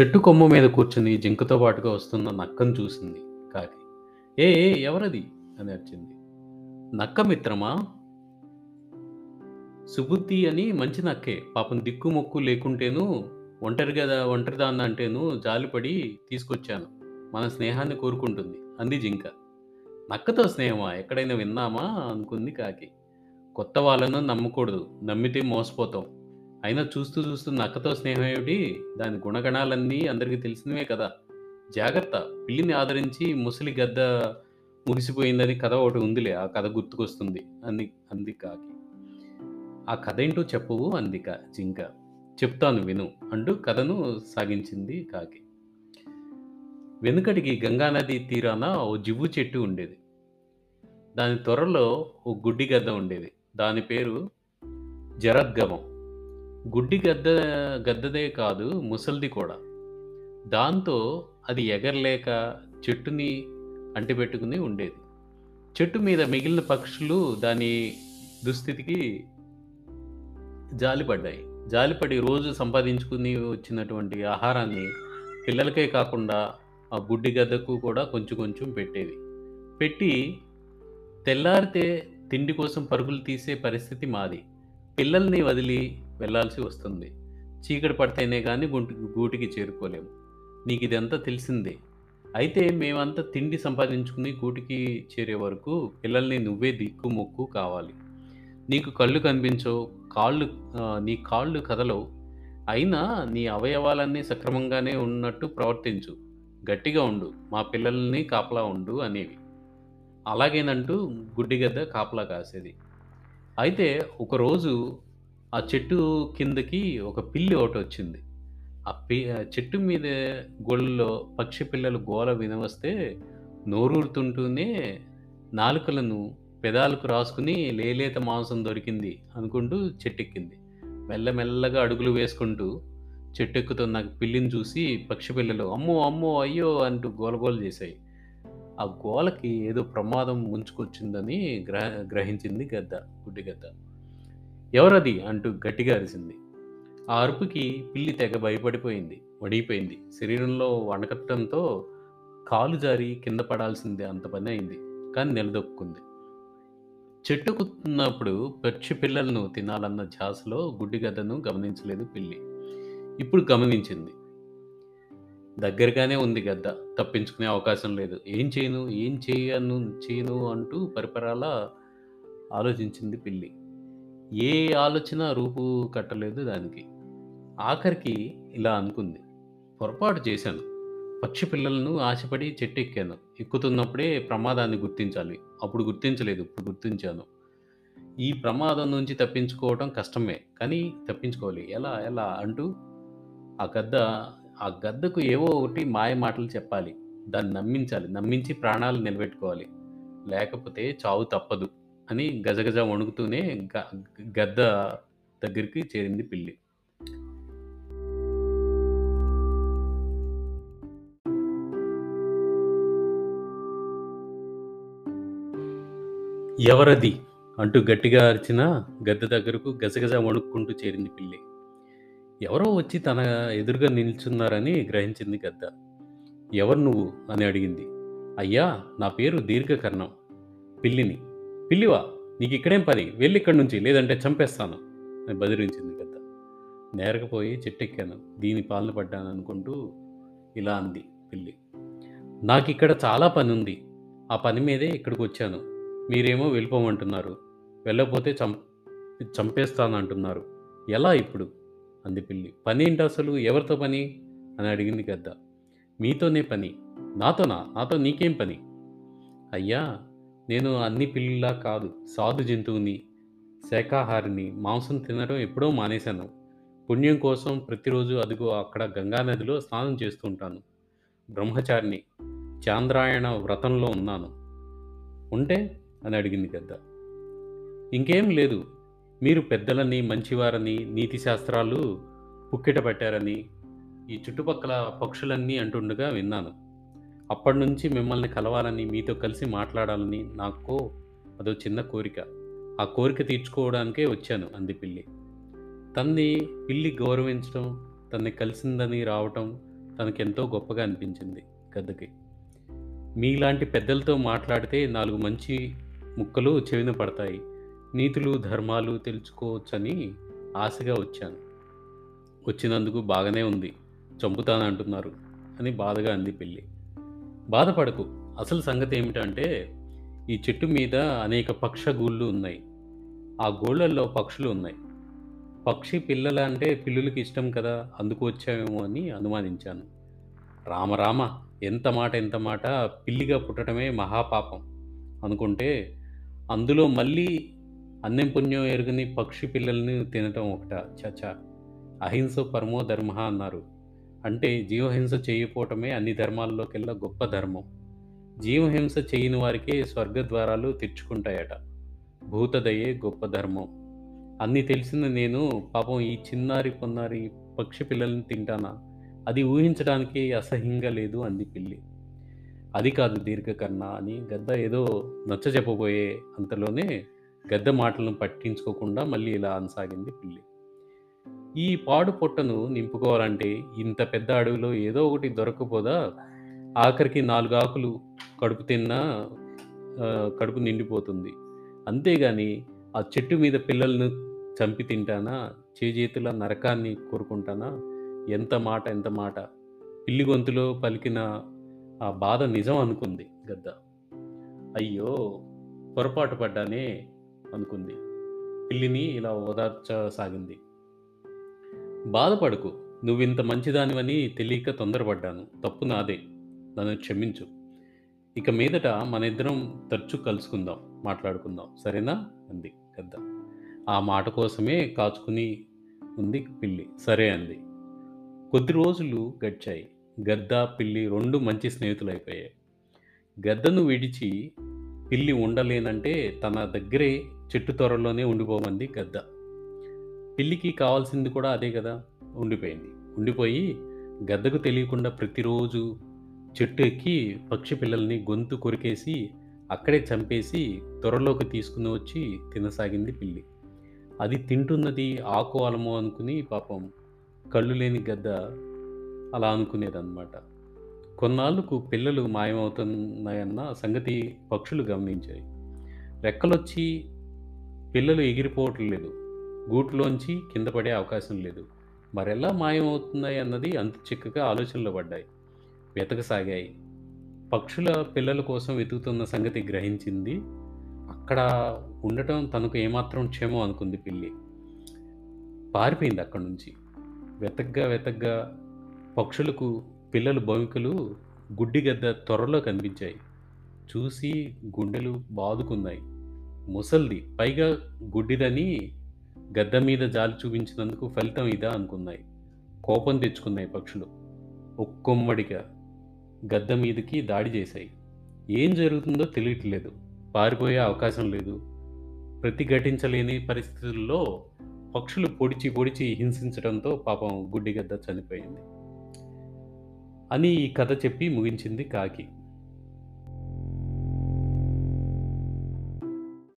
చెట్టు కొమ్మ మీద కూర్చుని జింకతో పాటుగా వస్తున్న నక్కను చూసింది కాకి. ఏ ఏ ఎవరది? అని అరిచింది. నక్క మిత్రమా? సుబుద్ధి అని మంచి నక్కే. పాపం దిక్కు మొక్కు లేకుంటేను ఒంటరి గదా ఒంటరిదాన్నంటేను జాలిపడి తీసుకొచ్చాను. మన స్నేహాన్ని కోరుకుంటుంది అంది జింక. నక్కతో స్నేహమా? ఎక్కడైనా విన్నామా? అనుకుంది కాకి. కొత్త వాళ్ళను నమ్మకూడదు. నమ్మితే మోసపోతాం. అయినా చూస్తూ చూస్తూ నక్కతో స్నేహం ఏమిటి? దాని గుణగణాలన్నీ అందరికీ తెలిసినవే కదా! జాగ్రత్త పిల్లిని ఆదరించి ముసలి గద్ద ముగిసిపోయిందని కథ ఒకటి ఉందిలే. ఆ కథ గుర్తుకొస్తుంది అంది అంది కాకి. ఆ కథ ఏంటో చెప్పవు అంది కా జింక. చెప్తాను విను అంటూ కథను సాగించింది కాకి. వెనుకటికి గంగానది తీరాన ఓ జివ్వు చెట్టు ఉండేది. దాని త్వరలో ఓ గుడ్డి గద్ద ఉండేది. దాని పేరు జరద్గమం గుడ్డి గద్ద గద్దదే కాదు ముసల్ది కూడా. దాంతో అది ఎగరలేక చెట్టుని అంటిపెట్టుకుని ఉండేది. చెట్టు మీద మిగిలిన పక్షులు దాని దుస్థితికి జాలిపడ్డాయి. జాలిపడి రోజు సంపాదించుకుని వచ్చినటువంటి ఆహారాన్ని పిల్లలకే కాకుండా ఆ గుడ్డి గద్దకు కూడా కొంచెం కొంచెం పెట్టేవి. పెట్టి తెల్లారితే తిండి కోసం పరుగులు తీసే పరిస్థితి మాది. పిల్లల్ని వదిలి వెళ్ళాల్సి వస్తుంది. చీకటి పడితేనే కానీ గుంటి గూటికి చేరుకోలేము. ఇదంతా తెలిసిందే. అయితే మేమంతా తిండి సంపాదించుకుని గూటికి చేరే వరకు పిల్లల్ని నువ్వే దిక్కు మొక్కు కావాలి. నీకు కళ్ళు కనిపించవు. కాళ్ళు నీ కాళ్ళు కదలవు. అయినా నీ అవయవాలన్నీ సక్రమంగానే ఉన్నట్టు ప్రవర్తించు. గట్టిగా ఉండు. మా పిల్లల్ని కాపలా ఉండు అనేవి. అలాగేనంటూ గుడ్డిగద్ద కాపలా కాసేది. అయితే ఒకరోజు ఆ చెట్టు కిందకి ఒక పిల్లి ఒకటి వచ్చింది ఆ పి చెట్టు మీద గోళ్ళలో పక్షి పిల్లలు గోల వినవస్తే నోరూరుతుంటూనే నాలుకలను పెదాలకు రాసుకుని లేలేత మాంసం దొరికింది అనుకుంటూ చెట్టెక్కింది. మెల్లమెల్లగా అడుగులు వేసుకుంటూ చెట్టెక్కుతున్న పిల్లిని చూసి పక్షి పిల్లలు అమ్మో! అమ్మో! అయ్యో! అంటూ గోలగోలు చేశాయి. ఆ గోలకి ఏదో ప్రమాదం ముంచుకొచ్చిందని గ్రహ గ్రహించింది గద్ద. గుడ్డి గద్ద. ఎవరది? అంటూ గట్టిగా అరిసింది. ఆ అరుపుకి పిల్లి తెగ భయపడిపోయింది. వణికిపోయింది. శరీరంలో వణకటంతో కాలు జారి కింద పడాల్సిందే అంత పని అయింది. కానీ నిలదొక్కుకుంది. చెట్టెక్కుతున్నప్పుడు పక్షి పిల్లలను తినాలన్న ధ్యాసలో గుడ్డి గద్దను గమనించలేదు పిల్లి. ఇప్పుడు గమనించింది. దగ్గరగానే ఉంది గద్ద. తప్పించుకునే అవకాశం లేదు. ఏం చేయను? ఏం చేయను చేయను అంటూ పరిపరాల ఆలోచించింది పిల్లి. ఏ ఆలోచన రూపు కట్టలేదు దానికి. ఆఖరికి ఇలా అనుకుంది. పొరపాటు చేశాను. పక్షి పిల్లలను ఆశపడి చెట్టెక్కాను. ఎక్కుతున్నప్పుడే ప్రమాదాన్ని గుర్తించాలి. అప్పుడు గుర్తించలేదు. ఇప్పుడు గుర్తించాను. ఈ ప్రమాదం నుంచి తప్పించుకోవటం కష్టమే. కానీ తప్పించుకోవాలి. ఎలా? ఎలా? అంటూ ఆ గద్ద ఆ గద్దకు ఏవో ఒకటి మాయ మాటలు చెప్పాలి. దాన్ని నమ్మించాలి. నమ్మించి ప్రాణాలు నిలబెట్టుకోవాలి. లేకపోతే చావు తప్పదు అని గజగజ వణుకుతూనే గ గద్ద దగ్గరికి చేరింది పిల్లి. ఎవరది? అంటూ గట్టిగా అరిచిన గద్ద దగ్గరకు గజగజ వణుక్కుంటూ చేరింది పిల్లి. ఎవరో వచ్చి తన ఎదురుగా నిల్చున్నారని గ్రహించింది గద్ద. ఎవరు నువ్వు? అని అడిగింది. అయ్యా! నా పేరు దీర్ఘకర్ణం. పిల్లిని. పిల్లివా? నీకిక్కడేం పని? వెళ్ళి ఇక్కడి నుంచి లేదంటే చంపేస్తాను అని బదిరించింది గద్ద. నేరకపోయి చెట్టెక్కాను. దీని పాలన పడ్డాను అనుకుంటూ ఇలా అంది పిల్లి. నాకు ఇక్కడ చాలా పని ఉంది ఆ పని మీదే ఇక్కడికి వచ్చాను మీరేమో వెళ్ళిపోమంటున్నారు. వెళ్ళకపోతే చం చంపేస్తానంటున్నారు. ఎలా ఇప్పుడు? అంది పిల్లి. పని ఏంటలు ఎవరితో పని? అని అడిగింది గద్ద. మీతోనే పని. నాతోనా? నాతో నీకేం పని? అయ్యా! నేను అన్ని పిల్లిలా కాదు. సాధు జంతువుని. శాఖాహారిని మాంసం తినడం ఎప్పుడో మానేశాను. పుణ్యం కోసం ప్రతిరోజు అదిగో అక్కడ గంగానదిలో స్నానం చేస్తుంటాను. బ్రహ్మచారిని. చాంద్రాయణ వ్రతంలో ఉన్నాను. ఉంటే? అని అడిగింది గద్ద. ఇంకేం లేదు. మీరు పెద్దలని, మంచివారని, నీతి శాస్త్రాలు పుక్కిట పట్టారని ఈ చుట్టుపక్కల పక్షులన్నీ అంటుండగా విన్నాను. అప్పటినుంచి మిమ్మల్ని కలవాలని, మీతో కలిసి మాట్లాడాలని నాకో అదో చిన్న కోరిక. ఆ కోరిక తీర్చుకోవడానికే వచ్చాను అంది పిల్లి. తన్ని పిల్లి గౌరవించటం, తన్ని కలిసిందని రావటం తనకెంతో గొప్పగా అనిపించింది గద్దకి. మీలాంటి పెద్దలతో మాట్లాడితే నాలుగు మంచి ముక్కలు చెవిన పడతాయి. నీతులు, ధర్మాలు తెలుసుకోవచ్చని ఆశగా వచ్చాను. వచ్చినందుకు బాగానే ఉంది. చంపుతానంటున్నారు అని బాధగా అంది పెళ్ళి బాధపడకు. అసలు సంగతి ఏమిటంటే ఈ చెట్టు మీద అనేక పక్ష గూళ్ళు ఉన్నాయి. ఆ గూళ్ళల్లో పక్షులు ఉన్నాయి. పక్షి పిల్లలంటే పిల్లులకి ఇష్టం కదా! అందుకు వచ్చామేమో అని అనుమానించాను. రామ రామ! ఎంత మాట ఎంత మాట పిల్లిగా పుట్టటమే మహాపాపం అనుకుంటే అందులో మళ్ళీ అన్నం పుణ్యం ఎరుగని పక్షి పిల్లల్ని తినటం ఒకట ఛ! అహింస పరమో ధర్మ అన్నారు. అంటే జీవహింస చేయకపోవటమే అన్ని ధర్మాల్లోకెల్లా గొప్ప ధర్మం. జీవహింస చేయని వారికే స్వర్గద్వారాలు తెచ్చుకుంటాయట భూతదయే గొప్ప ధర్మం. అన్ని తెలిసిన నేను పాపం ఈ చిన్నారి పొన్నారి పక్షి పిల్లల్ని తింటానా? అది ఊహించడానికి అసహ్యంగా లేదు అంది పిల్లి. అది కాదు దీర్ఘకర్ణ అని గద్ద ఏదో నచ్చజెప్పబోయే అంతలోనే గద్ద మాటలను పట్టించుకోకుండా మళ్ళీ ఇలా అనసాగింది పిల్లి. ఈ పాడు పొట్టను నింపుకోవాలంటే ఇంత పెద్ద అడవిలో ఏదో ఒకటి దొరకపోదా ఆఖరికి నాలుగాకులు కడుపు తిన్నా కడుపు నిండిపోతుంది. అంతేగాని ఆ చెట్టు మీద పిల్లలను చంపి తింటానా? చేజేతులా నరకాన్ని కోరుకుంటానా? ఎంత మాట ఎంత మాట! పిల్లి గొంతులో పలికిన ఆ బాధ నిజం అనుకుంది గద్ద. అయ్యో! పొరపాటు పడ్డానే అనుకుంది. పిల్లిని ఇలా ఓదార్చసాగింది. బాధపడకు. నువ్వింత మంచిదానివని తెలియక తొందరపడ్డాను. తప్పు నాదే. నన్ను క్షమించు. ఇక మీదట మన ఇద్దరం తరచు కలుసుకుందాం. మాట్లాడుకుందాం. సరేనా? అంది గద్ద. ఆ మాట కోసమే కాచుకుని ఉంది పిల్లి. సరే అంది. కొద్ది రోజులు గడిచాయి. గద్ద, పిల్లి రెండు మంచి స్నేహితులైపోయాయి. గద్దను విడిచి పిల్లి ఉండలేనంటే తన దగ్గరే చెట్టు త్వరలోనే ఉండిపోమంది గద్ద. పిల్లికి కావాల్సింది కూడా అదే కదా ఉండిపోయింది. ఉండిపోయి గద్దకు తెలియకుండా ప్రతిరోజు చెట్టు ఎక్కి పక్షి పిల్లల్ని గొంతు కొరికేసి అక్కడే చంపేసి త్వరలోకి తీసుకుని వచ్చి తినసాగింది పిల్లి. అది తింటున్నది ఆకు అలమో అనుకుని పాపం కళ్ళు లేని గద్ద అలా అనుకునేదన్నమాట. కొన్నాళ్ళకు పిల్లలు మాయమవుతున్నాయన్న సంగతి పక్షులు గమనించాయి. రెక్కలొచ్చి పిల్లలు ఎగిరిపోవట్లేదు గూట్లోంచి కింద పడే అవకాశం లేదు. మరెలా మాయమవుతుందాయి అన్నది అంత చిక్కగా ఆలోచనలో పడ్డాయి. వెతకసాగాయి. పక్షుల పిల్లల కోసం వెతుకుతున్న సంగతి గ్రహించింది. అక్కడ ఉండటం తనకు ఏమాత్రం క్షేమం అనుకుంది పిల్లి. పారిపోయింది అక్కడి నుంచి వెతగ్గా వెతగ్గా పక్షులకు పిల్లలు బొంకులు గుడ్డిగద్ద త్వరలో కనిపించాయి. చూసి గుండెలు బాదుకున్నాయి. ముసల్ది. పైగా గుడ్డిదని గద్ద మీద జాలి చూపించినందుకు ఫలితం ఇదా అనుకున్నాయి. కోపం తెచ్చుకున్నాయి పక్షులు. ఒక్కొమ్మడిగా గద్ద మీదకి దాడి చేశాయి. ఏం జరుగుతుందో తెలియట్లేదు. పారిపోయే అవకాశం లేదు. ప్రతిఘటించలేని పరిస్థితుల్లో పక్షులు పొడిచి పొడిచి హింసించడంతో పాపం గుడ్డిగద్ద చనిపోయింది. అని ఈ కథ చెప్పి ముగించింది కాకి.